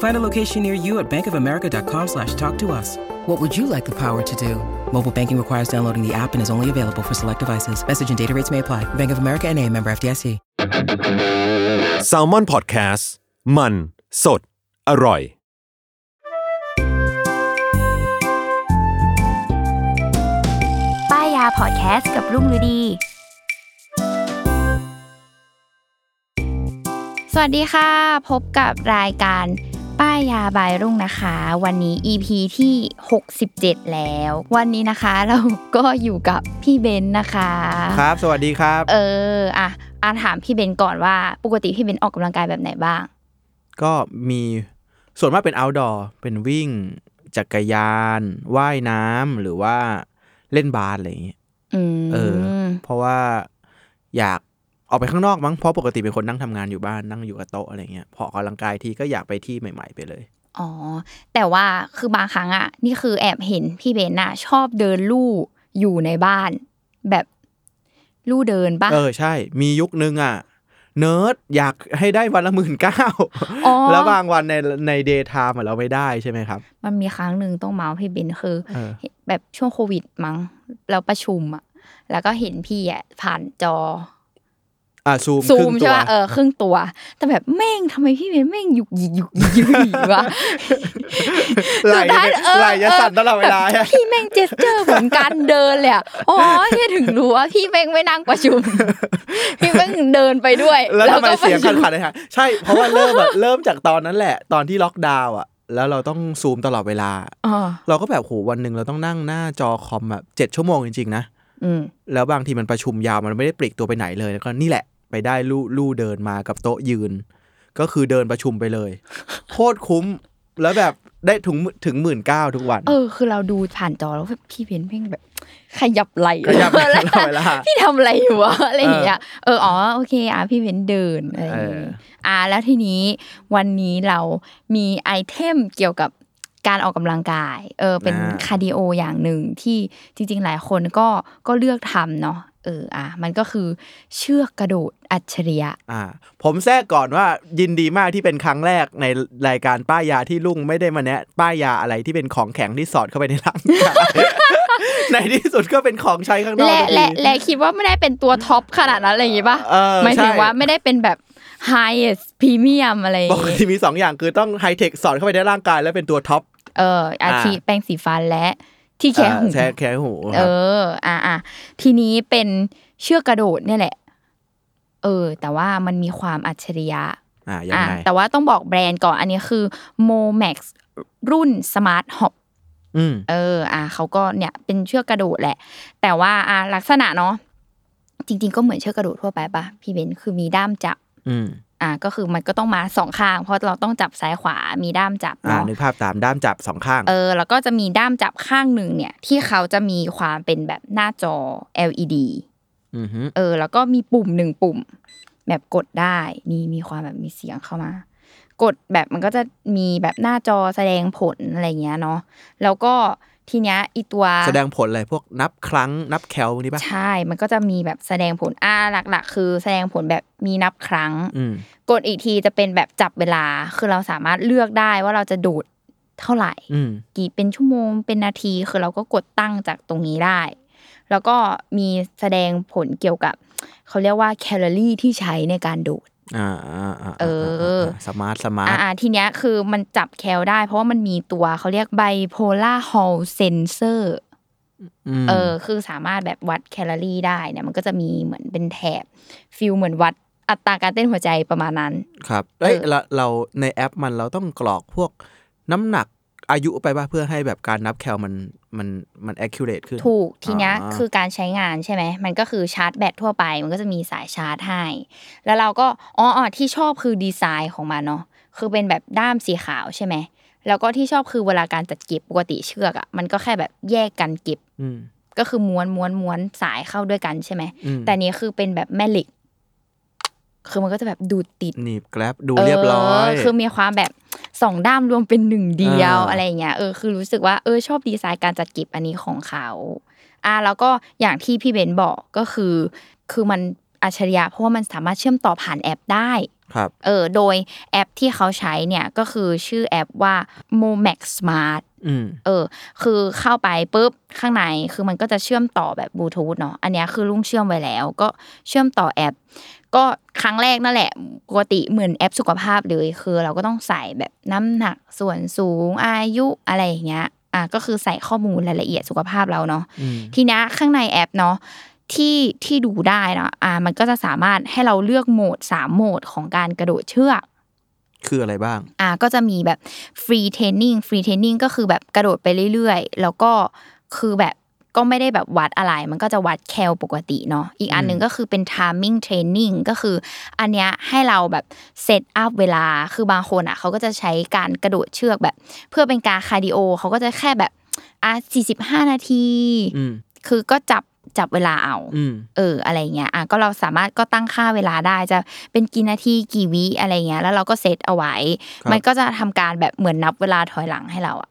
Find a location near you at bankofamerica.com slash talk to us. What would you like the power to do? Mobile banking requires downloading the app and is only available for select devices. Message and data rates may apply. Bank of America and a member FDIC. s a l ม o n PODCAST มัน สด อร่อย ป้ายยาพอดแคสต์กับรุ่งฤดี สวัสดีค่ะ พบกับรายการ ป้ายยาบายรุ่งนะคะ วันนี้ EP ที่ 67 แล้ว วันนี้นะคะเราก็อยู่กับพี่เบนซ์นะคะ ครับ สวัสดีครับ เอออะอาถามพี่เบนซ์ก่อนว่าปกติพี่เบนซ์ออกกำลังกายแบบไหนบ้าง ก็มีส่วนมากเป็น outdoor เป็นวิ่งจักรยาน ว่ายน้ำหรือว่าเล่นบาสอะไรอย่างเงี้ยอืมเออ เพราะว่าอยาก ออกไปข้างนอกมั้งเพราะปกติเป็นคนนั่งทำงานอยู่บ้านนั่งอยู่กับโต๊ะอะไรเงี้ยพอออกกำลังกายทีก็อยากไปที่ใหม่ ๆ ไปเลยอ๋อแต่ว่าคือบางครั้งอะนี่คือแอบเห็นพี่เบนซ์น่ะชอบเดินลู่อยู่ในบ้าน แบบลู่เดินปะเออใช่ มียุคนึงอะเนิร์ดอยากให้ได้วันละหมื่นก้าวอ๋อแล้วบางวันในใน daytime เราไม่ได้ใช่ไหมครับ มันมีครั้งหนึ่งต้องเมาท์พี่เบนซ์คือเออแบบช่วงโควิดมั้งแล้วประชุมอะแล้วก็เห็นพี่อะผ่านจอ อะซูมซูครึ่มงตัใช่วป่ะเออครึ่งตัว แต่แบบแม่งทำไมพี่เบนซ์แม่งหยุกหยิกหยุกหยิกหยุกหยิกวะไหลสุดท้ายเออไหลจะสั่นตลอดเวลาแบบพี่แม่งเจสเจอร์เหมือนการเดินเลยอะอ๋อเฮียถึงรู้ว่าพี่แม่งไม่นั่งประชุม พี่แม่งเดินไปด้วย แล้วทำไมก็เสียงประชุขัดๆเลยฮะใช่เพราะว่าเริ่มอะเริ่มจากตอนนั้นแหละ ตอนที่ล็อกดาวน์อะแล้วเราต้องซูมตลอดเวลาอ๋อเราก็แบบโหวันหนึ่งเราต้องนั่งหน้าจอคอมแบบเจ็ดชั่วโมงจริงๆนะอืมแล้วบางทีมันประชุมยาวมันไม่ได้ปลีกตัวไปไหนเลยแล้วก็นี่แหละ ไปได้ลู่ลู่เดินมากับโต๊ะยืน ก็คือเดินประชุมไปเลย โคตรคุ้มแล้วแบบได้ถึงถึงหมื่นก้าวทุกวัน เออ คือเราดูผ่านจอแล้วแบบพี่เบนซ์แม่งแบบ ขยับไหล่ขยับไหล่แล้วตลอดเวลาพี่ทำอะไรอยู่วะอะไรอย่างเงี้ยเอออ๋อโอเคอะพี่เบนซ์เดินอะไรอย่างเองี้ออ่าแล้วทีนี้วันนี้เรามี item เกี่ยวกับการออกกำลังกาย เออ เป็น cardio อย่างหนึ่งที่จริง ๆ หลายคนก็ก็เลือกทำเนาะ เอออะมันก็คือเชือกกระโดดอัจฉริยะ อ่า ผมแทรกก่อนว่ายินดีมากที่เป็นครั้งแรกในรายการป้ายยาที่ลุงไม่ได้มาแนะป้ายยาอะไรที่เป็นของแข็งที่สอดเข้าไปในร่างกายในที่สุดก็เป็นของใช้ข้างนอกและทุกและทีและคิดว่าไม่ได้เป็นตัวท็อปขนาดนั้นอะไรอย่างงี้ป่ะเออหมายถึงใช่ว่าไม่ได้เป็นแบบ highest premium อะไรอย่าปงกงี้ติมีสองอย่างคือต้องไฮเทคสอดเข้าไปในร่างกาย แล้วเป็นตัวท็อปเอออาทิอ่าแปรงสีฟันและ ที่แค่หูแค่แค่หูคเอรับออะอะทีนี้เป็นเชือกกระโดดเนี่ยแหละ เออ แต่ว่ามันมีความอัจฉริยะ อ่ายังอะไงแต่ว่าต้องบอกแบรนด์ก่อนอันนี้คือ Momax รุ่น Smart Hop อืมเออ อะเขาก็เนี่ยเป็นเชือกกระโดดแหละ แต่ว่าอะลักษณะเนาะจริง ๆ ก็เหมือนเชือกกระโดดทั่วไปปะพี่เบนคือมีด้ามจับ อืมอะก็คือมันก็ต้องมาสองข้าง เพราะเราต้องจับซ้ายขวามีด้ามจับอ่าเนาะนึกภาพตามด้ามจับสองข้าง เออแล้วก็จะมีด้ามจับข้างหนึ่งเนี่ยที่เขาจะมีความเป็นแบบหน้าจอ LED อือฮึเออ แล้วก็มีปุ่มหนึ่งปุ่ม แบบกดได้มีมีความแบบมีเสียงเข้ามากดแบบมันก็จะมีแบบหน้าจอแสดงผลอะไรเงี้ยเนาะแล้วก็ ทีเนี้ยอีตัวแสดงผลอะไรพวกนับครั้งนับแคลนี่ปะใช่ มันก็จะมีแบบแสดงผลอ่าหลัก ๆ คือแสดงผลแบบมีนับครั้งอืมกดอีกทีจะเป็นแบบจับเวลา คือเราสามารถเลือกได้ว่าเราจะดูดเท่าไหร่อืมกี่เป็นชั่วโมงเป็นนาทีคือเราก็กดตั้งจากตรงนี้ได้ แล้วก็มีแสดงผลเกี่ยวกับ เขาเรียกว่าแคลอรี่ที่ใช้ในการโดด อ่าอ่าอ่าเออ smart smartอ่าทีเนี้ยคือมันจับแคลได้ เพราะว่ามันมีตัวเขาเรียก bipolar Hall sensor อืมเออคือสามารถแบบวัดแคลอรี่ได้เนี่ยมันก็จะมีเหมือนเป็นแถบ feel เหมือนวัดอัตราการเต้นหัวใจประมาณนั้น ครับเอ้ยเออเราเราในแอปมันเราต้องกรอกพวกน้ำหนัก อายุไปป่ะเพื่อให้แบบการนับแคลมันมันมัน accurate ขึ้น ถูกทีเนี้ยอ่าคือการใช้งานใช่ไหมมันก็คือชาร์จแบตทั่วไป มันก็จะมีสายชาร์จให้แล้วเราก็อ๋ออ๋อที่ชอบคือดีไซน์ของมันเนาะคือเป็นแบบด้ามสีขาวใช่ไหมแล้วก็ที่ชอบคือเวลาการจัดเก็บปกติเชือกอะมันก็แค่แบบแยกกันเก็บอืมก็คือม้วนม้วนม้วนสายเข้าด้วยกันใช่ไหมอืมแต่นี้คือเป็นแบบแม่เหล็ก คือมันก็จะแบบดูดติดหนีบแกลบดูเรียบร้อยคือมีความแบบสองด้ามรวมเป็นหนึ่งเดียวอ่าอะไรอย่างเงี้ยเออคือรู้สึกว่าเออชอบดีไซน์การจัดเก็บอันนี้ของเขาอ่าแล้วก็อย่างที่พี่เบนบอกก็คือ คือมันอัจฉริยะเพราะว่ามันสามารถเชื่อมต่อผ่านแอปได้ครับเออโดยแอปที่เขาใช้เนี่ยก็คือชื่อแอปว่า Momax Smart อืมเออ คือเข้าไปปุ๊บข้างในคือมันก็จะเชื่อมต่อแบบบลูทูธเนาะอันเนี้ยคือลุงเชื่อมไว้แล้ว ก็เชื่อมต่อแอป ก็ครั้งแรกนั่นแหละปกติเหมือนแอปสุขภาพเลยคือ เราก็ต้องใส่แบบน้ำหนักส่วนสูงอายุอะไรอย่างเงี้ยอะก็คือใส่ข้อมูลรายละเอียดสุขภาพเราเนาะอืมทีเนี้ยข้างในแอปเนาะที่ที่ดูได้เนาะอะมันก็จะสามารถให้เราเลือกโหมดสามโหมดของการกระโดดเชือกคืออะไรบ้าง อ่า ก็จะมีแบบ free training free training ก็คือแบบกระโดดไปเรื่อยๆ แล้วก็คือแบบ ก็ไม่ได้แบบวัดอะไร มันก็จะวัดแคลปกติเนาะอีกอันหนึ่งก็คือเป็น timing training ก็คือ อันเนี้ยให้เราแบบ set up เวลาคือบางคนอะเขาก็จะใช้การกระโดดเชือกแบบ เพื่อเป็นการ cardio เขาก็จะแค่แบบอะ45นาทีอืมคือก็จับจับเวลาเอาอืมเอออะไรเงี้ยอะก็เราสามารถก็ตั้งค่าเวลาได้จะเป็นกี่นาทีกี่วิอะไรเงี้ย แล้วเราก็เซตเอาไว้ครับมันก็จะทำการแบบเหมือนนับเวลาถอยหลังให้เราอะ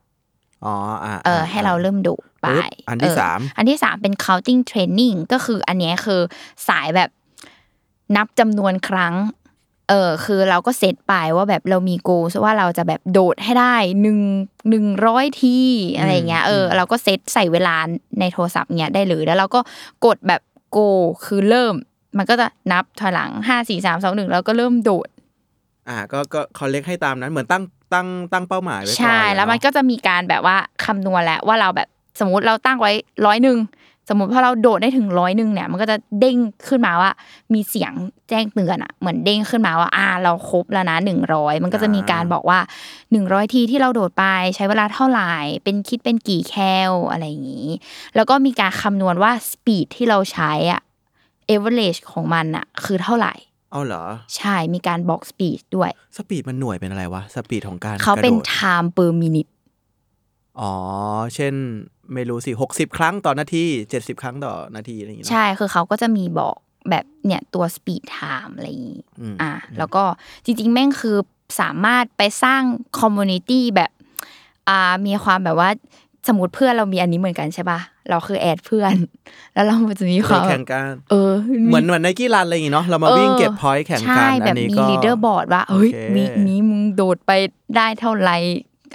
อ๋ออ่าเออ ให้เราเริ่มดู ไปปึ๊บอันที่เสามอันที่สามเป็น counting training ก็คืออันเนี้ยคือสายแบบนับจำนวนครั้ง เออคือเราก็เซตไปว่าแบบเรามีโกว่าเราจะแบบโดดให้ได้หนึ่งหนึ่งร้อยทีอะไรเงี้ย เออ เราก็เซตใส่เวลาในโทรศัพท์เนี้ยได้เลยแล้วเราก็กดแบบโกคือเริ่ม มันก็จะนับถอยหลังห้าสี่สามสองหนึ่งแล้วก็เริ่มโดด อ่า ก็ก็เขาเล็กให้ตามนั้นเหมือนตั้งตั้งตั้งเป้าหมายไว้ก่อนใช่แล้วมันเาะก็จะมีการแบบว่าคำนวณแล้วว่าเราแบบ สมมติเราตั้งไว้ร้อยหนึ่งสมมติพอเราโดดได้ถึงร้อยหนึ่งเนี่ย มันก็จะเด้งขึ้นมาว่า มีเสียงแจ้งเตือนอะ เหมือนเด้งขึ้นมาว่า อ่า เราครบแล้วนะหนึ่งร้อยมันก็จะมีการบอกว่าหนึ่งร้อยทีที่เราโดดไปใช้เวลาเท่าไหร่ เป็นคิดเป็นกี่แคลอะไรอย่างนี้ แล้วก็มีการคำนวณว่าสปีดที่เราใช้อะเอเวอเรจของมันอะ คือเท่าไหร่เอาเหรอ ใช่มีการบอก speed ด้วย speed มันหน่วยเป็นอะไรวะ speed ของการเขาเป็นกระโดด time per minute อ๋อ เช่น ไม่รู้สิหกสิบครั้งต่อนาทีเจ็ดสิบครั้งต่อนาทีอะไรอย่างเงี้ยเนอะใช่คือเขาก็จะมีบอกแบบเนี่ยตัว speed time อะไรอย่างงี้อืมอะแล้วก็จริง ๆ แม่งคือสามารถไปสร้าง community แบบอ่ามีความแบบว่าสมมติเพื่อนเรามีอันนี้เหมือนกันใช่ปะเราคือ add เพื่อน แล้วเรามันจะมีความแข่งกันเออ เหมือนเหมือนในกีฬาอะไรอย่างงี้เนาะเรามาวิ่งเก็บ point แข่งกันใช่แบอับนนี้มีก็ leaderboard ว่าเฮ้ยโอเค week นี้มึงโดดไปได้เท่าไหร่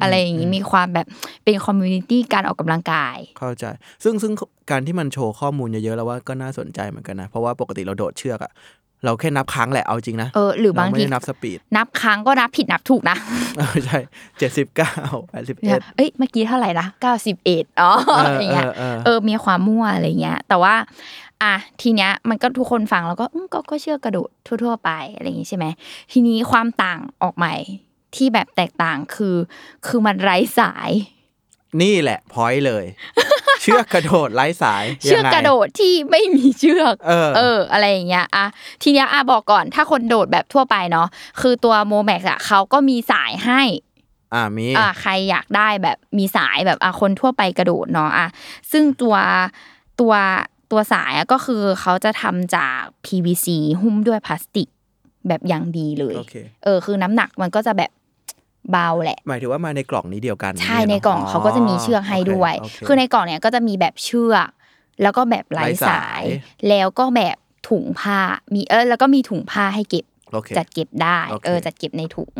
อะไรอย่างงี้มีความแบบเป็น community การออกกำลังกาย เข้าใจ ซึ่งซึ่งการที่มันโชว์ข้อมูลเยอะๆแล้วว่าก็น่าสนใจเหมือนกันนะ เพราะว่าปกติเราโดดเชือกอะเราแค่นับครั้งแหละเอาจริงนะเออหรือบางเไม่ทีได้นับ speedนับครั้งก็นับผิดนับถูกนะเออใช่เจ็ดสิบเก้าแปดสิบเนี่เอ็ยดเอ้ยเมื่อกี้เท่าไหร่นะเก้าสิบเอ็ดอ๋อเอออะไรเงี้ยเออเออเออมีความมั่วอะไรเงี้ย แต่ว่าอะทีเนี้ยมันก็ทุกคนฟังแล้วก็อืมก็ก็เชื่อกระโดดทั่ว ๆ ไปอะไรอย่างงี้ใช่ไหมทีนี้ความต่างออกใหม่ ที่แบบแตกต่างคือ คือมันไร้สาย นี่แหละพอยต์เลย เชือกกระโดดไร้สาย เชือกยังไงกระโดดที่ไม่มีเชือกเออเออ อะไรอย่างเงี้ยอะทีเนี้ยอะบอกก่อนถ้าคนโดดแบบทั่วไปเนาะคือตัวโมแม็กอะเขาก็มีสายให้อ่ามีอ่าใครอยากได้แบบมีสายแบบอะคนทั่วไปกระโดดเนาะอะซึ่งตัวตัวตัวสายอะก็คือเขาจะทำจาก PVC หุ้มด้วยพลาสติกแบบอย่างดีเลยโอเคเออคือน้ำหนักมันก็จะแบบ เบาแหละ หมายถึงว่ามาในกล่องนี้เดียวกัน ใช่เยในเะกล่องเขาก็จะมีเชือกให้ด้วยโเคือในกล่องเนี้ยก็จะมีแบบเชือกแล้วก็แบบไร้ไร้สาสายยแล้วก็แบบถุงผ้ามีเออแล้วก็มีถุงผ้าให้เก็บโอเคจัดเก็บได้โอเคเออจัดเก็บในถุง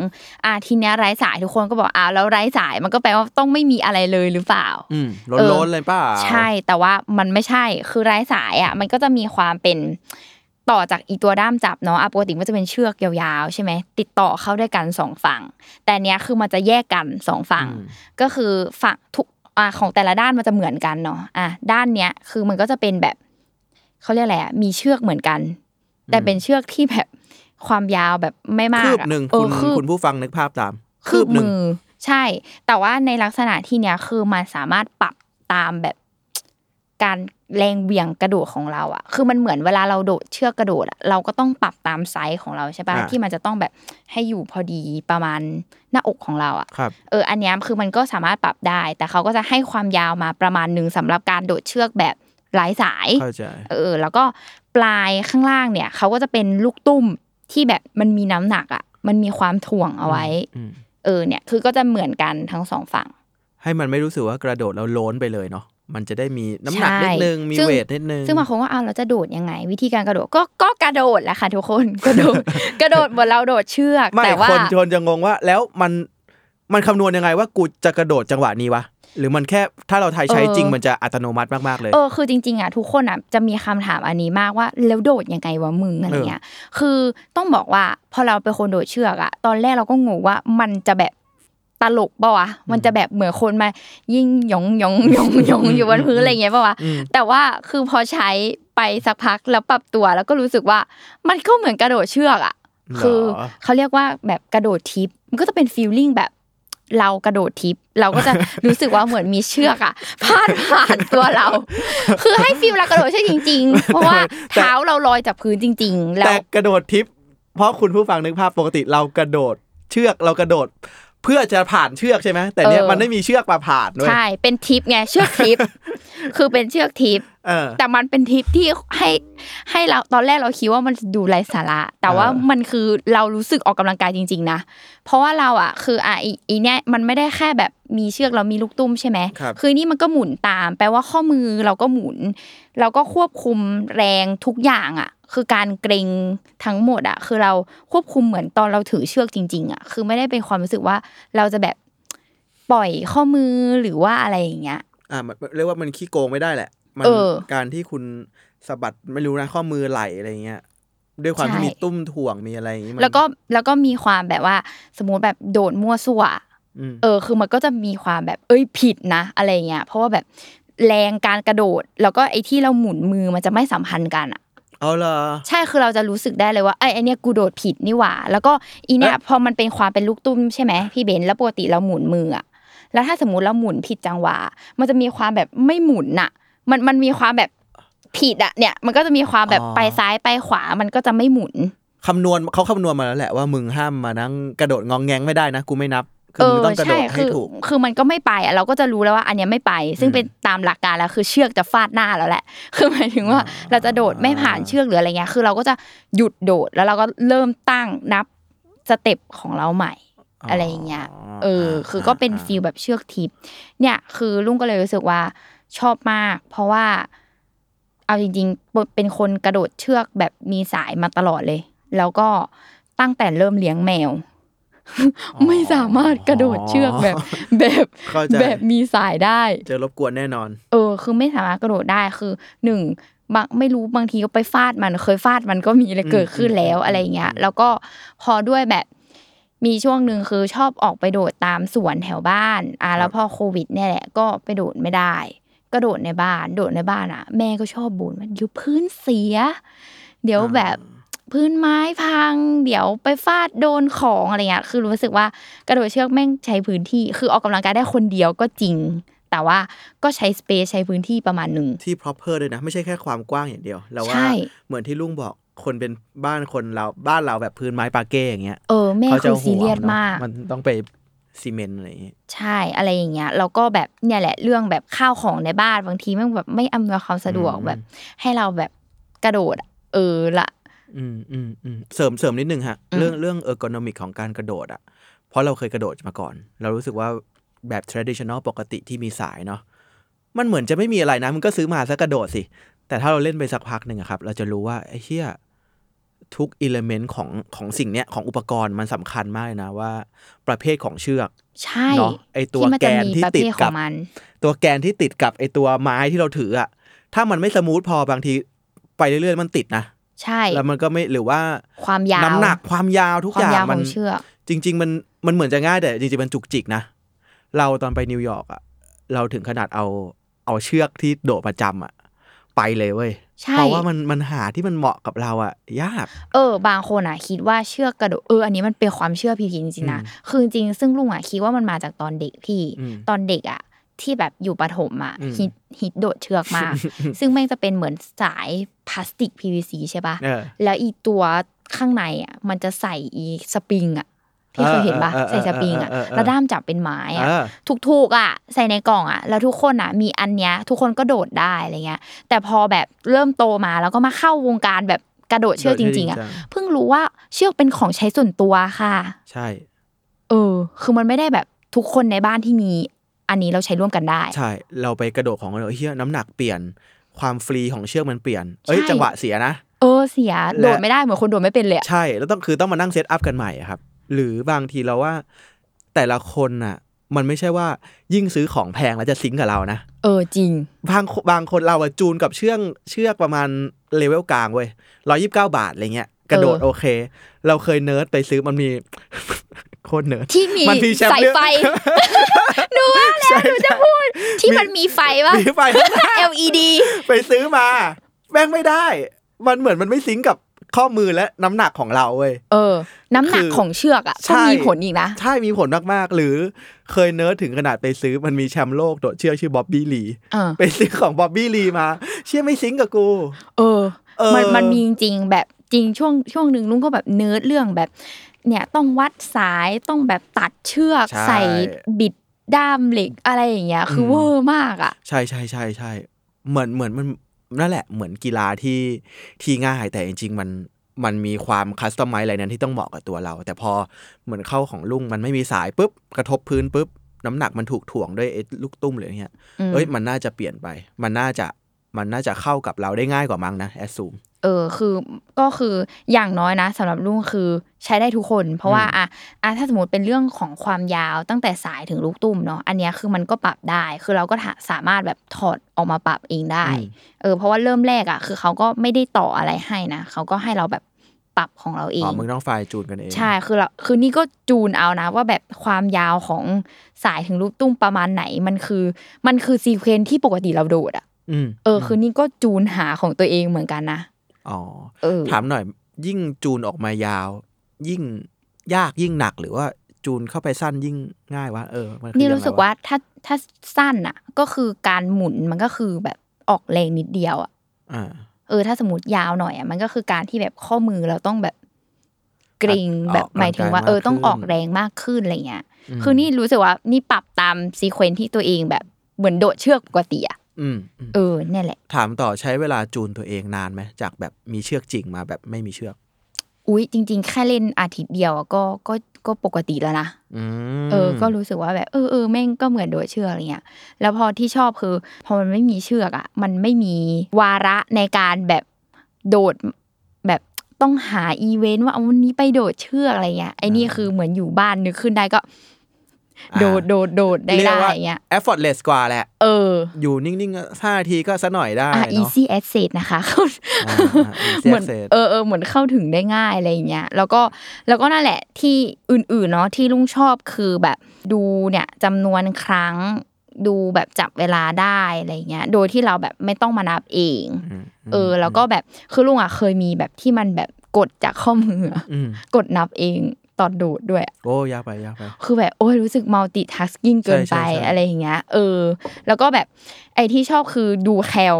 อะทีเนี้ยไร้สายทุกคนก็บอกอ้าวแล้วไร้สายมันก็แปลว่าต้องไม่มีอะไรเลยหรือเปล่าอืมเออล้นๆเลยเปล่าใช่แต่ว่ามันไม่ใช่คือไร้สายอะมันก็จะมีความเป็น ต่อจากอีตัวด้ามจับเนาะอะปกติมันจะเป็นเชือกยาวๆใช่ไหมติดต่อเข้าด้วยกันสองฝั่ง แต่เนี้ยคือมันจะแยกกันสองฝั่ง ก็คือฝั่งทุกอ่าของแต่ละด้านมันจะเหมือนกันเนาะอะด้านเนี้ยคือมันก็จะเป็นแบบเขาเรียกอะไรอะมีเชือกเหมือนกัน แต่เป็นเชือกที่แบบความยาวแบบไม่มากคืบอะหนึ่งเอคุอณคืบคุณผู้ฟังนึกภาพตาม คืบหนึ่งมือ ใช่ แต่ว่าในลักษณะที่เนี้ยคือมันสามารถปรับตามแบบ การแรงเหวี่ยงกระโดดของเราอะคือมันเหมือนเวลาเราโดดเชือกกระโดดอะเราก็ต้องปรับตามไซส์ของเราใช่ปะอ่าที่มันจะต้องแบบให้อยู่พอดีประมาณหน้าอกของเราอะครับเอออันเนี้ยคือมันก็สามารถปรับได้ แต่เขาก็จะให้ความยาวมาประมาณหนึ่งสำหรับการโดดเชือกแบบหลายสายเข้าใจเออ แล้วก็ปลายข้างล่างเนี่ยเขาก็จะเป็นลูกตุ้มที่แบบมันมีน้ำหนักอะมันมีความถ่วงเอาไว้อืมเออเนี่ยคือก็จะเหมือนกันทั้งสองฝั่ง ให้มันไม่รู้สึกว่ากระโดดแล้วโล้นไปเลยเนาะ มันจะได้มีน้ำหนักใช่นิดนึง มีซึ่งเวทนิดนึง ซึ่งบางคนก็เอาเราจะโดดยังไง วิธีการกระโดดก็ก็กระโดดแหละค่ะทุกคนกระโดดกระโดดเหมือนเราโดดเชือกไม่แต่ว่าคนชนจะงงว่า แล้วมันมันคำนวณยังไงว่ากูจะกระโดดจังหวะนี้วะหรือมันแค่ถ้าเราไทยใช้จริงมันจะอัตโนมัติมากๆเลยเออคือจริงๆอะทุกคนอะจะมีคำถามอันนี้มากว่าแล้วโดดยังไงวะมึงอะไรเงี้ยคือต้องบอกว่าพอเราเป็นคนโดดเชือกอะตอนแรกเราก็งงว่ามันจะแบบต ลกปะวะมันจะแบบเหมือนคนมายิ่งหยองหยองหยองหยองอยู่บนพื้นอะไรเงี้ยปะวะอืมแต่ว่าคือพอใช้ไปสักพักแล้วปรับตัวแล้วก็รู้สึกว่ามันก็เหมือนกระโดดเชือกอะคือเขาเรียกว่าแบบกระโดดทิปมันก็จะเป็นฟีลลิ่งแบบเรากระโดดทิปเราก็จะรู้สึกว่าเหมือนมีเชือกอะพาดผ่านตัวเรา คือให้ฟีลเรากระโดดเชือกจริง ๆ เพราะว่าเท้าเราลอยจากพื้นจริง ๆ แล้วแต่กระโดดทิปเพราะคุณผู้ฟังนึกภาพปกติเรากระโดดเชือกเรากระโดด เพื่อจะผ่านเชือกใช่ไหมแต่เนี้ยเออมันไม่มีเชือกมาผ่านด้วยใช่เป็นทิปไงเชือกทิปคือเป็นเชือกทิปเออแต่มันเป็นทิปที่ให้ให้เราตอนแรกเราคิดว่ามันดูไร้สาระ แต่ว่าเออมันคือเรารู้สึกออกกำลังกายจริง ๆ นะ เพราะว่าเราอะ คืออะอีอีเนี้ยมันไม่ได้แค่แบบมีเชือกเรามีลูกตุ้มใช่ไหมครับคือนี่มันก็หมุนตาม แปลว่าข้อมือเราก็หมุน เราก็ควบคุมแรงทุกอย่างอะ คือการเกรงทั้งหมดอะคือเราควบคุมเหมือนตอนเราถือเชือกจริง ๆอะคือไม่ได้เป็นความรู้สึกว่าเราจะแบบปล่อยข้อมือหรือว่าอะไรอย่างเงี้ย อ่ามันเรียกว่ามันขี้โกงไม่ได้แหละ มันเออการที่คุณสะบัดไม่รู้นะข้อมือไหลอะไรเงี้ยด้วยความที่ใช่มีตุ้มถ่วงมีอะไรอย่างงี้มันแล้วก็แล้วก็มีความแบบว่า สมมติแบบโดดมั่วซั่วอืมเออ คือมันก็จะมีความแบบ เอ้ยผิดนะ อะไรเงี้ยเพราะว่าแบบแรงการกระโดด แล้วก็ไอ้ที่เราหมุนมือมันจะไม่สัมพันธ์กันอะ เอาเหรอใช่คือเราจะรู้สึกได้เลยว่าไอ้ไอเนี้ยกูโดดผิดนี่หว่า แล้วก็อีเนี่ยเอ๊ะพอมันเป็นความเป็นลูกตุ้มใช่ไหมพี่เบนซ์แล้วปกติเราหมุนมืออะแล้วถ้าสมมติเราหมุนผิดจังหวะ มันจะมีความแบบไม่หมุนอะ มันมันมีความแบบผิดอะเนี่ย มันก็จะมีความแบบไปซ้ายไปขวา มันก็จะไม่หมุนคำนวณเขาคำนวณมาแล้วแหละว่ามึงห้ามมานั่งกระโดดงองแงงไม่ได้นะกูไม่นับ คือมึงต้องกระโดดให้คือถูกคือมันก็ไม่ไปอะเราก็จะรู้แล้วว่าอันเนี้ยไม่ไป ซึ่งเป็นตามหลักการแล้วคือเชือกจะฟาดหน้าแล้วแหละ คือหมายถึงว่าเราจะโดดไม่ผ่านเชือกหรืออะไรเงี้ย คือเราก็จะหยุดโดดแล้วเราก็เริ่มตั้งนับ step ของเราใหม่อ๋อออะไรอย่างเงี้ย เอออ่าคือก็เป็นอ่า feel แบบเชือกทิพย์เนี่ย คือลุงก็เลยรู้สึกว่าชอบมาก เพราะว่า เอาจริงๆ เป็นคนกระโดดเชือกแบบมีสายมาตลอดเลย แล้วก็ตั้งแต่เริ่มเลี้ยงแมว ไม่สามารถกระโดดเชือกแบบ แบบเข้าใจแบบมีสายได้ เจอรบกวนแน่นอน เออ คือไม่สามารถกระโดดได้คือหนึ่งบางไม่รู้บางทีก็ไปฟาดมันเคยฟาดมันก็มีอะไรเกิดขึ้นแล้วอืมอะไรเงี้ย แล้วก็พอด้วยแบบมีช่วงหนึ่งคือชอบออกไปโดดตามสวนแถวบ้านอะแล้วพอโควิดเนี่ยแหละก็ไปโดดไม่ได้ก็โดดในบ้าน โดดในบ้านอะ แม่ก็ชอบบ่นว่าเดี๋ยวพื้นเสีย เดี๋ยวแบบ พื้นไม้พัง เดี๋ยวไปฟาดโดนของอะไรเงี้ยคือรู้สึกว่ากระโดดเชือกแม่งใช้พื้นที่ คือออกกำลังกายได้คนเดียวก็จริง แต่ว่าก็ใช้สเปซใช้พื้นที่ประมาณหนึ่งที่ proper ด้วยนะ ไม่ใช่แค่ความกว้างอย่างเดียวแล้วว่าใช่เหมือนที่ลุงบอกคนเป็นบ้านคนเราบ้านเราแบบพื้นไม้ปาเก้อย่างเงี้ยเออแม่เขาจะคือซีเรียสห่วงเนอะมาก มันต้องไปซีเมนต์อะไรอย่างงี้ใช่อะไรอย่างเงี้ยแล้วก็แบบเนี่ยแหละเรื่องแบบข้าวของในบ้านบางทีแมันแบบไม่อำนวยความสะดวกอืมแบบ ให้เราแบบกระโดดอะเออละ อืมอืมอืมเสริมเสริมนิดนึงฮะอืมเรื่องเรื่องเออร์โกนอมิกของการกระโดดอะ เพราะเราเคยกระโดดมาก่อน เรารู้สึกว่าแบบ traditional ปกติที่มีสายเนาะมันเหมือนจะไม่มีอะไรนะ มันก็ซื้อมาซะกระโดดสิ แต่ถ้าเราเล่นไปสักพักหนึ่งอะครับ เราจะรู้ว่า ไอ้เหี้ยทุก element ของของสิ่งเนี้ยของอุปกรณ์มันสำคัญมากเลยนะว่า ประเภทของเชือกใช่เนอะไอ้ตัวที่มันจะแกนมีที่ติดกับ ประเภทของมันตัวแกนที่ติดกับไอ้ตัวไม้ที่เราถืออะถ้ามันไม่ smooth พอบางที ไปเรื่อยๆมันติดนะ ใช่ แล้วมันก็ไม่หรือว่าความยาวน้ำหนักความยาวทุกควาอย่างของเชือก ความยาวมันจริง ๆ มันมันเหมือนจะง่ายแต่จริงๆมันจุกจิกนะ เราตอนไปนิวยอร์กอะเราถึงขนาดเอาเอาเชือกที่โดดประจำอะไปเลยเว้ยใช่เพราะว่ามันมันหาที่มันเหมาะกับเราอะยาก เออ บางคนอะคิดว่าเชือกกระโดดเอออันนี้มันเป็นความเชื่อผิดๆจริงๆนะอืมคือจริงๆซึ่งลุงอะคิดว่ามันมาจากตอนเด็กพี่อืมตอนเด็กอะ ที่แบบอยู่ประถมอะอืมฮิตฮิตโดดเชือกมาก ซึ่งแม่งจะเป็นเหมือนสายพลาสติก PVC ใช่ปะเออแล้วอีตัวข้างในอะมันจะใส่อีสปริงอะพี่เคยเห็นปะเออเออเออใส่สปริงอะเออเออเออแล้วด้ามจับเป็นไม้อะเออถูกๆอะ ใส่ในกล่องอะ แล้วทุกคนอะ มีอันเนี้ย ทุกคนก็โดดได้อะไรเงี้ย แต่พอแบบเริ่มโตมาแล้วก็มาเข้าวงการแบบกระโดดเชือกจริง ๆอะโดดเชือกจริงจังเพิ่งรู้ว่าเชือกเป็นของใช้ส่วนตัวค่ะ ใช่ เออ คือมันไม่ได้แบบทุกคนในบ้านที่มี อันนี้เราใช้ร่วมกันได้ ใช่ เราไปกระโดดของเราเฮียน้ำหนักเปลี่ยน ความฟรีของเชือกมันเปลี่ยน เอ้ยใช่จังหวะเสียนะ เออเสียและโดดไม่ได้เหมือนคนโดดไม่เป็นเลยอะใช่ แล้วต้องคือต้องมานั่ง set up กันใหม่อะครับ หรือบางทีเราว่าแต่ละคนน่ะ มันไม่ใช่ว่ายิ่งซื้อของแพงแล้วจะ sync กับเรานะ เออจริง บางบางคนเราอะจูนกับเชือกเชือกประมาณเลเวลกลางเว้ยร้อยิบเก้าบาทอะไรเงี้ยกระโดดเออโอเค เราเคยเนิร์ดไปซื้อมันมี โคตรเนิร์ดที่มีมันมีแชมป์สายเรื่องไฟหนูว่าแล้วหนูจะพูด ที่มันมีไฟปะมีไฟข้างหน้า LED ไปซื้อมาแม่งไม่ได้ มันเหมือนมันไม่ sync กับข้อมือและน้ำหนักของเราเว้ย เออ น้ำหนักคือของเชือกอะใช่ก็มีผลอีกนะ ใช่ มีผลมากๆ หรือเคยเนิร์ดถึงขนาดไปซื้อมันมีแชมป์โลกโดดเชือกชื่อบ๊อบบี้ลีเออไปซื้อของบ๊อบบี้ลีมา เชื่อไม่ sync กับกูเออเออ มันมันมีจริงๆแบบจริงช่วงช่วงหนึ่งลุงก็แบบเนิร์ดเรื่องแบบ เนี่ยต้องวัดสายต้องแบบตัดเชือกใช่ใส่บิดด้ามเหล็กอะไรอย่างเงี้ยคืออมเวอร์มากอะ ใช่ใช่ใช่ใช่เหมือนเหมือนมันนั่นแหละเหมือนกีฬาที่ที่ง่ายแต่จริง ๆ มันมันมีความ customize อะไรนั้นที่ต้องเหมาะกับตัวเรา แต่พอเหมือนเข้าของลุงมันไม่มีสายปุ๊บกระทบพื้นปุ๊บน้ำหนักมันถูกถ่วงด้วยไอ้ลูกตุ้มหรืออะไรเงี้ยอืมเอ้ยมันน่าจะเปลี่ยนไป มันน่าจะมันน่าจะเข้ากับเราได้ง่ายกว่ามั้งนะแอดซูม เออคือก็คืออย่างน้อยนะสำหรับลุงคือใช้ได้ทุกคน เพราะว่าอืมอะอะถ้าสมมติเป็นเรื่องของความยาวตั้งแต่สายถึงลูกตุ้มเนาะอันเนี้ยคือมันก็ปรับได้ คือเราก็ถาสามารถแบบถอดออกมาปรับเองได้ เออเพราะว่าเริ่มแรกอะคือเขาก็ไม่ได้ต่ออะไรให้นะเขาก็ให้เราแบบปรับของเราเออ๋องมึงต้องไฟล์จูนกันเอง ใช่ คือเราคือนี่ก็จูนเอานะ ว่าแบบความยาวของสายถึงลูกตุ้มประมาณไหน มันคือ มันคือซีเควนซ์ที่ปกติเราโดดอะอืมเออ คือนี่ก็จูนหาของตัวเองเหมือนกันนะ อ๋อเออถามหน่อย ยิ่งจูนออกมายาว ยิ่งยากยิ่งหนักหรือว่าจูนเข้าไปสั้นยิ่งง่ายวะเออมันคือนี่ยังไงรู้สึกว่าถ้าถ้าสั้นอะ ก็คือการหมุนมันก็คือแบบออกแรงนิดเดียวอะอ่าเออ ถ้าสมมติยาวหน่อยอะมันก็คือการที่แบบข้อมือเราต้องแบบเกรงออกแบบหมายถึงว่ากำลังกายเออต้องมากขึ้นออกแรงมากขึ้นอะไรเงี้ยอืมคือนี่รู้สึกว่านี่ปรับตาม sequence ที่ตัวเองแบบเหมือนโดดเชือกปกติอะ อืมอืมเออเนี่ยแหละ ถามต่อใช้เวลาจูนตัวเองนานไหมจากแบบมีเชือกจริงมาแบบไม่มีเชือก อุ๊ยจริง ๆ แค่เล่นอาทิตย์เดียวอะก็ก็ก็ปกติแล้วนะอืมเออ ก็รู้สึกว่าแบบเออเออแม่งก็เหมือนโดดเชือกอะไรเงี้ย แล้วพอที่ชอบคือพอมันไม่มีเชือกอะ มันไม่มีวาระในการแบบโดดแบบต้องหาอีเวนต์ว่าเอาวันนี้ไปโดดเชือกอะไรเงี้ยไอ้นี่คือเหมือนอยู่บ้านนึกขึ้นได้ก็ โดดโดดโดดได้เรียได้กว่าเงี้ย effortless กว่าแหละ เออ อยู่นิ่งๆห้านาทีก็สักหน่อยได้อะเนาะ easy access นะคะเข้าอ่าอ่า easy เหมือน access เออเออเหมือนเข้าถึงได้ง่ายอะไรอย่างเงี้ย แล้วก็แล้วก็นั่นแหละที่อื่นๆเนาะที่ลุงชอบคือแบบดูเนี่ยจำนวนครั้งดูแบบจับเวลาได้อะไรเงี้ย โดยที่เราแบบไม่ต้องมานับเองอืมเออ แล้วก็แบบคือลุงอะเคยมีแบบที่มันแบบกดจากข้อมืออะอืมกดนับเอง ตอนโดดด้วยอะโอ้ยากไปยากไป คือแบบโอ้ยรู้สึก multitasking เกินไปใช่ใช่ใช่อะไรอย่างเงี้ย เออ แล้วก็แบบไอ้ที่ชอบคือดูแคล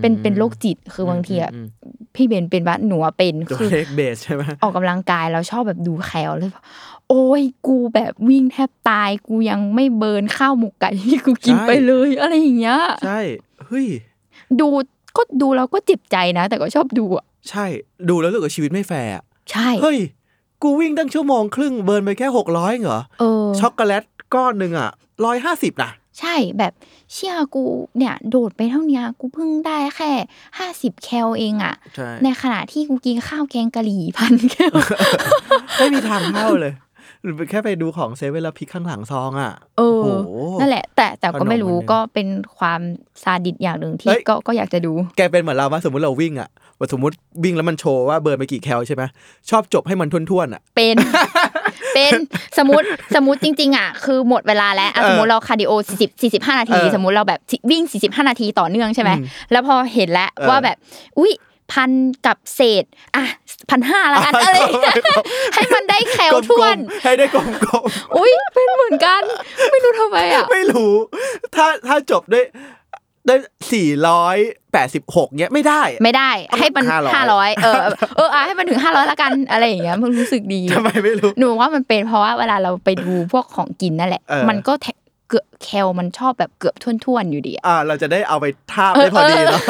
เป็นเป็นโรคจิตคือบางทีอะอืมพี่เบนเป็นปะหนูอะเป็นตัวคือเลขเบสใช่ไหมออกกำลังกายเราชอบแบบดูแคลเลยแบบโอ้ยกูแบบวิ่งแทบตาย กูยังไม่ burn ข้าวหมกไก่ที่กูกินไปเลย อะไรอย่างเงี้ยใช่เฮ้ยดูก็ดูแล้วก็เจ็บใจนะ แต่ก็ชอบดูอะใช่ ดูแล้วรู้สึกว่าชีวิตไม่แฟร์อะใช่เฮ้ย กูวิ่งตั้งชั่วโมงครึ่ง burn ไปแค่หกร้อยเหรอเออช็อกโกแลตก้อนหนึ่งอะร้อยห้าสิบนะใช่แบบเชี่ยกูเนี่ย โดดไปเท่าเนี้ยกูเพิ่งได้แค่ห้าสิบแคลเองอะใช่ในขณะที่กูกินข้าวแกงกะหรี่พันแคลไม่มีทางเท่าเลย หรือแค่ไปดูของเซเว่นแล้วพลิกข้างหลังซองอะเออโอ้โหนั่นแหละ แต่แต่ก็ไม่รู้ขนมอันหนึ่งก็เป็นความซาดิสม์อย่างหนึ่งที่เฮ้ยก็ก็อยากจะดู แกเป็นเหมือนเราว่าสมมติเราวิ่งอะว่าสมมติวิ่งแล้วมันโชว์ว่า burn ไปกี่แคลใช่ไหมชอบจบให้มันทุ่นๆอะ เป็น เป็นสมมติสมมติจริง ๆ อะ คือหมดเวลาแล้วอะเออสมมติเรา cardio 40 45 นาทีเออสมมติเราแบบวิ่ง 45 นาทีต่อเนื่องใช่ไหมอืมแล้วพอเห็นแล้วเออว่าแบบ อุ้ย พันกับเศษอะพันห้าละกันอะไรอย่างเงี้ยให้มันได้แคลกลมๆท้วน ให้ได้กลมอุ้ยเป็นเหมือนกัน ไม่รู้ทำไมอะๆไม่รู้ ถ้าถ้าจบด้วยได้สี่ร้อยแปดสิบหกเนี้ยไม่ได้ ไม่ได้ ให้มัน500ห้าร้อยเออเอออะให้มันถึงห้าร้อยละกันอะไรอย่างเงี้ยมันรู้สึกดีทำไมไม่รู้หนูว่ามันเป็นเพราะว่าเวลาเราไปดูพวกของกินนั่นแหละเออมันก็แทเกือบแคลมันชอบแบบเกือบท่วนๆอยู่ดีอะอ่าเราจะได้เอาไปทาบได้พอดีเนาะ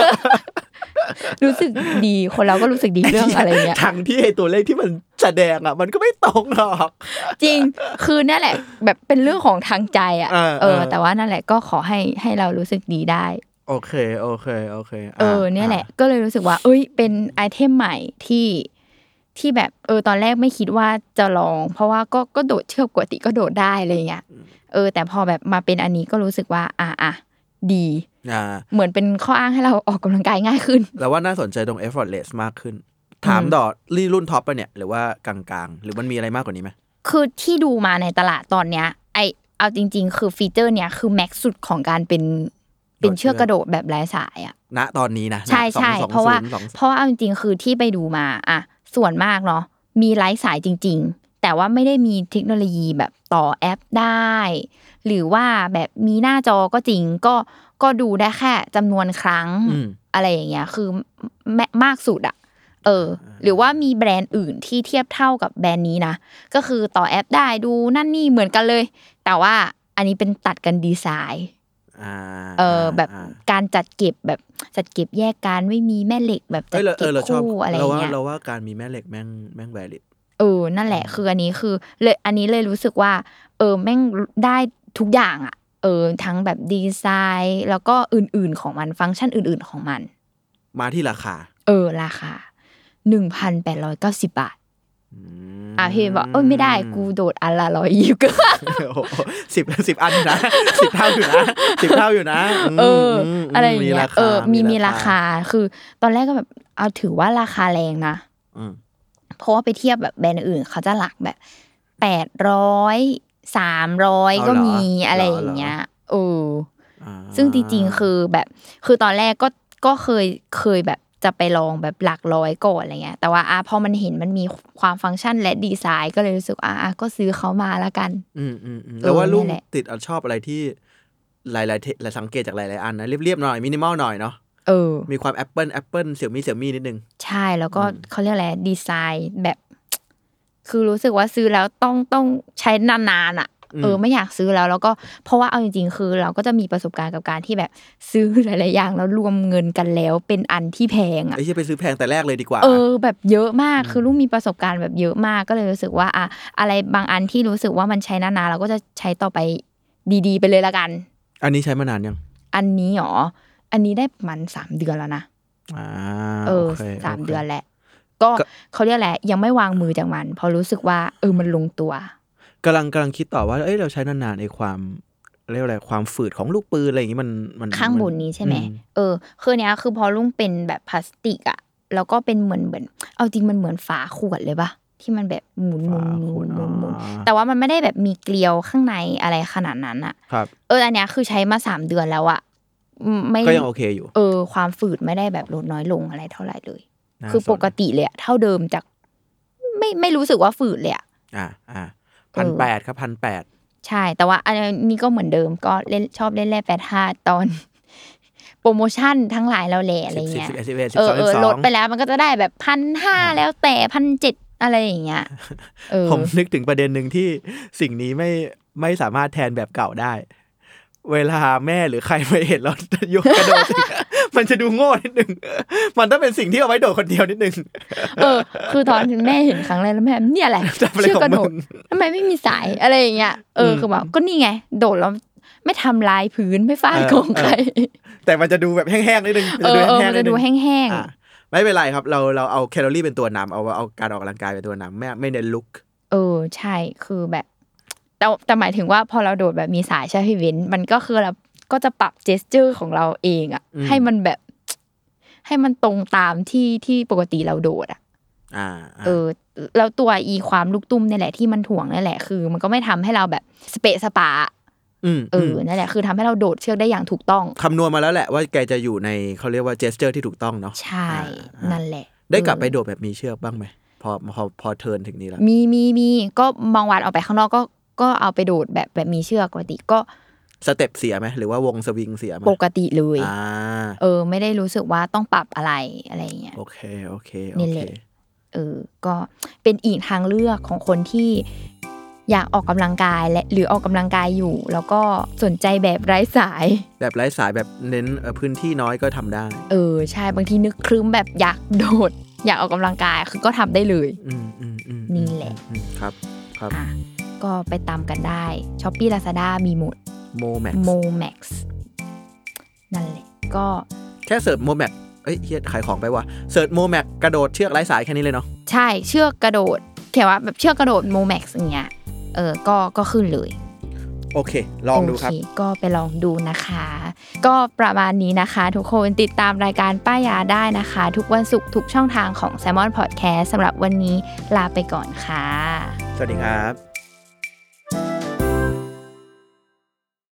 รู้สึกดีคนเราก็รู้สึกดีเรื่องอะไรเงี้ยทั้งที่ไอตัวเลขที่มันแสดงอะ มันก็ไม่ตรงหรอก จริงคือนั่นแหละ แบบเป็นเรื่องของทางใจอะเออเออเออ แต่ว่านั่นแหละก็ขอให้ให้เรารู้สึกดีได้โอเค โอเค โอเค เออ เนี่ยแหละ ก็เลยรู้สึกว่า เอ้ย เป็นไอเทมใหม่ที่ที่แบบ เออ ตอนแรกไม่คิดว่าจะลอง เพราะว่าก็ ก็โดดเชือกปกติก็โดดได้อะไรเงี้ย เออ แต่พอแบบมาเป็นอันนี้ก็รู้สึกว่า อะอะดีอ่า เหมือนเป็นข้ออ้างให้เราออกกำลังกายง่ายขึ้น แล้วว่าน่าสนใจตรง effortless มากขึ้น ถามดอรีรุ่น top ปะเนี่ย หรือว่ากลางๆ หรือมันมีอะไรมากกว่านี้ไหมคือที่ดูมาในตลาดตอนเนี้ย ไอเอาจริง ๆ คือ feature เนี้ยคือ max สุดของการเป็นเป็นเชือกกระโดดแบบไร้สายอะณตอนนี้นะใช่ใช่สองเพราะว่าสองศูนย์สองเพราะว่าเอาจริงๆคือที่ไปดูมาอะส่วนมากเนาะมีไร้สายจริง ๆ แต่ว่าไม่ได้มีเทคโนโลยีแบบต่อแอปได้้ หรือว่าแบบมีหน้าจอก็จริงก็ ก็ดูได้แค่จำนวนครั้งอืมอะไรอย่างเงี้ยคือแมมากสุดอะเออ หรือว่ามีแบรนด์อื่นที่เทียบเท่ากับแบรนด์นี้นะก็คือต่อแอปได้ดูนั่นนี่เหมือนกันเลย แต่ว่าอันนี้เป็นตัดกันดีไซน์อ่าเออแบบาการจัดเก็บแบบจัดเก็บแยกกันไม่มีแม่เหล็กแบบจัเอ้ดยเราเอเก็บอเราชอบคู่อะไรอเราย่างว่าเงี้ยเราว่าการมีแม่เหล็กแม่งแม่ง valid เออนั่นแหละคืออันนี้คือเลยอันนี้เลยรู้สึกว่า เออแม่งได้ทุกอย่างอะ เออทั้งแบบดีไซน์ แล้วก็อื่นๆของมันฟังก์ชันอื่นๆของมัน มาที่ราคา เออราคาหนึ่งพันแปดร้อยเก้าสิบบาทมอะพี่บอกเออไม่ได้กูโดดอันละร้อยยี่สิบก็โอ้โหสิบสิบอันนะสิบเท่าอยู่นะสิบเท่าอยู่นะมเออมอะไรอย่างเงี้มียราคาเออมีมีราคาคือ ตอนแรกก็แบบเอาถือว่าราคาแรงนะอืมเพราะว่าไปเทียบแบบแบรนด์อื่นเขาจะหลักแบบแปดร้อย สามร้อยก็มีอะไรอย่างเงี้ยเอออ่าซึ่งจริงๆคือแบบ คือตอนแรกก็ก็เคยเคยแบบจะไปลองแบบหลักร้อยก่อนอะไรเงี้ย แต่ว่าอะพอมันเห็นมันมีความฟังก์ชันและดีไซน์ก็เลยรู้สึกอะอะก็ซื้อเขามาละกัน อืมอืมอืมเออแล้วว่าลุงนั่นแหละติดอะชอบอะไรที่หลายๆเทหลายสังเกตจากหลายๆอันนะเรียบๆหน่อยมินิมอลหน่อยเนาะเออมีความ Apple Apple Xiaomi Xiaomi นิดนึง ใช่แล้วก็เขาเรียกอะไรดีไซน์แบบ คือรู้สึกว่าซื้อแล้วต้องต้องใช้นานๆอะอืมเออไม่อยากซื้อแล้วแล้วก็เพราะว่าเอาจริงๆ คือเราก็จะมีประสบการณ์กับการที่แบบซื้อหลายๆอย่างแล้วรวมเงินกันแล้วเป็นอันที่แพงอะไอ้ที่ไปซื้อแพงแต่แรกเลยดีกว่า เออแบบเยอะมากคือลุงมีประสบการณ์แบบเยอะมากก็เลยรู้สึกว่าอะอะไรบางอันที่รู้สึกว่ามันใช้นานๆเราก็จะใช้ต่อไปดีๆ ไปเลยละกัน อันนี้ใช้มานานยัง อันนี้หรออันนี้ได้ประมันสามเดือนแล้วนะอ่าเออโคสามโคเดือนแหละ ก็ก็เขาเรียกแหละไรยังไม่วางมือจากมันเพราะรู้สึกว่าเออมันลงตัวกำลังกำลังคิดต่อว่าเอ้ยเราใช้นานๆไอ้ความเรียกว่าอะไรความฝืดของลูกปืนอะไรอย่างงี้มันมันข้างบนนี้ใช่ไหมอืเออคือเนี้ยคือพอลุงเป็นแบบพลาสติกอะแล้วก็เป็นเหมือนเหมือน เอาจริงมันเหมือนฝาขวดเลยปะที่มันแบบหมุนหมุนหมุนหมุนหมุนอ่าแต่ว่ามันไม่ได้แบบมีเกลียวข้างในอะไรขนาดนั้นอะครับเอออันเนี้ยคือใช้มาสามเดือนแล้วอะอืมไม่ก็ยังโอเคอยู่ เออ ความฝืดไม่ได้แบบลดน้อยลงอะไรเท่าไหร่เลยน่า คือสนปกติเลยอะเท่าเดิมจาก ไม่ไม่รู้สึกว่าฝืดเลยอะอ่าอ่าพันแปดครับพันแปดใช่ แต่ว่าอันนี้ก็เหมือนเดิมก็เล่นชอบเล่นแร่แปดห้าตอนโปรโมชั่นทั้งหลายแล้วแหละอะไรสิบสิบเงี้ยสิบเอ็ดสิบเอ็ดสิบเอสอองเอสิอบสลอดงไปแล้วมันก็จะได้แบบพันห้าแล้วแต่พันเจ็ดอะไรอย่างเงี้ยเออผมนึกถึงประเด็นหนึ่งที่สิ่งนี้ไม่ไม่สามารถแทนแบบเก่าได้ เวลาแม่หรือใครไปเห็นเรายกกระโดด มันจะดูโง่นิดนึง มันต้องเป็นสิ่งที่เอาไว้โดดคนเดียวนิดนึง เออ คือตอนแม่เห็นครั้งแรกแล้วแม่เนี่ยแหละทำอะไรเชือกของกระโดมึดงทำไมไม่มีสายอะไรอย่างเงี้ย เอออมคือแบบก็นี่ไง โดดแล้วไม่ทำลายพื้นไม่ฟาดเออของใคร แต่มันจะดูแบบแห้งๆนิดนึงเออเออมันนิจะดูแห้งอะไม่เป็นไรครับ เราเราเอาแคลอรี่เป็นตัวนำเอาเอาการออกกำลังกายเป็นตัวนำไม่ไม่เน้นลุกๆเออใช่คือแบบแต่แต่หมายถึงว่าพอเราโดดแบบมีสายใช่ไหมพี่เว้นมันก็คือเรา ก็จะปรับเจสเจอร์ของเราเองอะอืมให้มันแบบ ให้มันตรงตามที่ที่ปกติเราโดดอะอ่าาเออแล้วตัวอีความลูกตุ้มเนี่ยแหละที่มันถ่วงนี่แหละคือ มันก็ไม่ทำให้เราแบบสะเปะสะปะอืมเออนั่นแหละคือทำให้เราโดดเชือกได้อย่างถูกต้องคำนวณมาแล้วแหละว่าแกจะอยู่ในเขาเรียกว่า gesture ที่ถูกต้องเนาะใช่อ่านั่นแหละ ได้กลับไปเออโดดแบบมีเชือกบ้างไหมพอพอพอ turn ถึงนี้แล้วมีมีมีก็บางวันออกไปข้างนอกก็ก็เอาไปโดดแบบแบบมีเชือกปกติก็ step เสียไหมหรือว่าวงสวิงเสียไหมปกติเลยอ่าเออ ไม่ได้รู้สึกว่าต้องปรับอะไรอะไรอย่างเงี้ยโอเคโอเคนี่แหละโอแหเคละเออก็เป็นอีกทางเลือกของคนที่อยากออกกำลังกายและหรือออกกำลังกายอยู่ แล้วก็สนใจแบบไร้สาย แบบไร้สายแบบเน้นเอ่อพื้นที่น้อยก็ทำได้ เออใช่บางทีนึกครึ้มแบบอยากโดด อยากออกกำลังกายคือก็ทำได้เลยอืมอืมอืมนี่แหละอืมครับครับอะก็ไปตามกันได้ Shopee Lazada มีหมด MOMAX MOMAX นั่นแหละ ก็แค่ search MOMAX เอ้ยเฮียขายของไปว่ะ search MOMAX กระโดดเชือกไร้สายแค่นี้เลยเนาะใช่เชือกกระโดดเขียนว่าแบบเชือกกระโดด MOMAX อย่างเงี้ยเออก็ก็ขึ้นเลย โอเค ลองดูครับโเก็ไปลองดูนะคะ ก็ประมาณนี้นะคะ ทุกคนติดตามรายการป้ายยาได้นะคะ ทุกวันศุกร์ทุกช่องทางของ Salmon Podcast สำหรับวันนี้ลาไปก่อนค่ะ สวัสดีครับ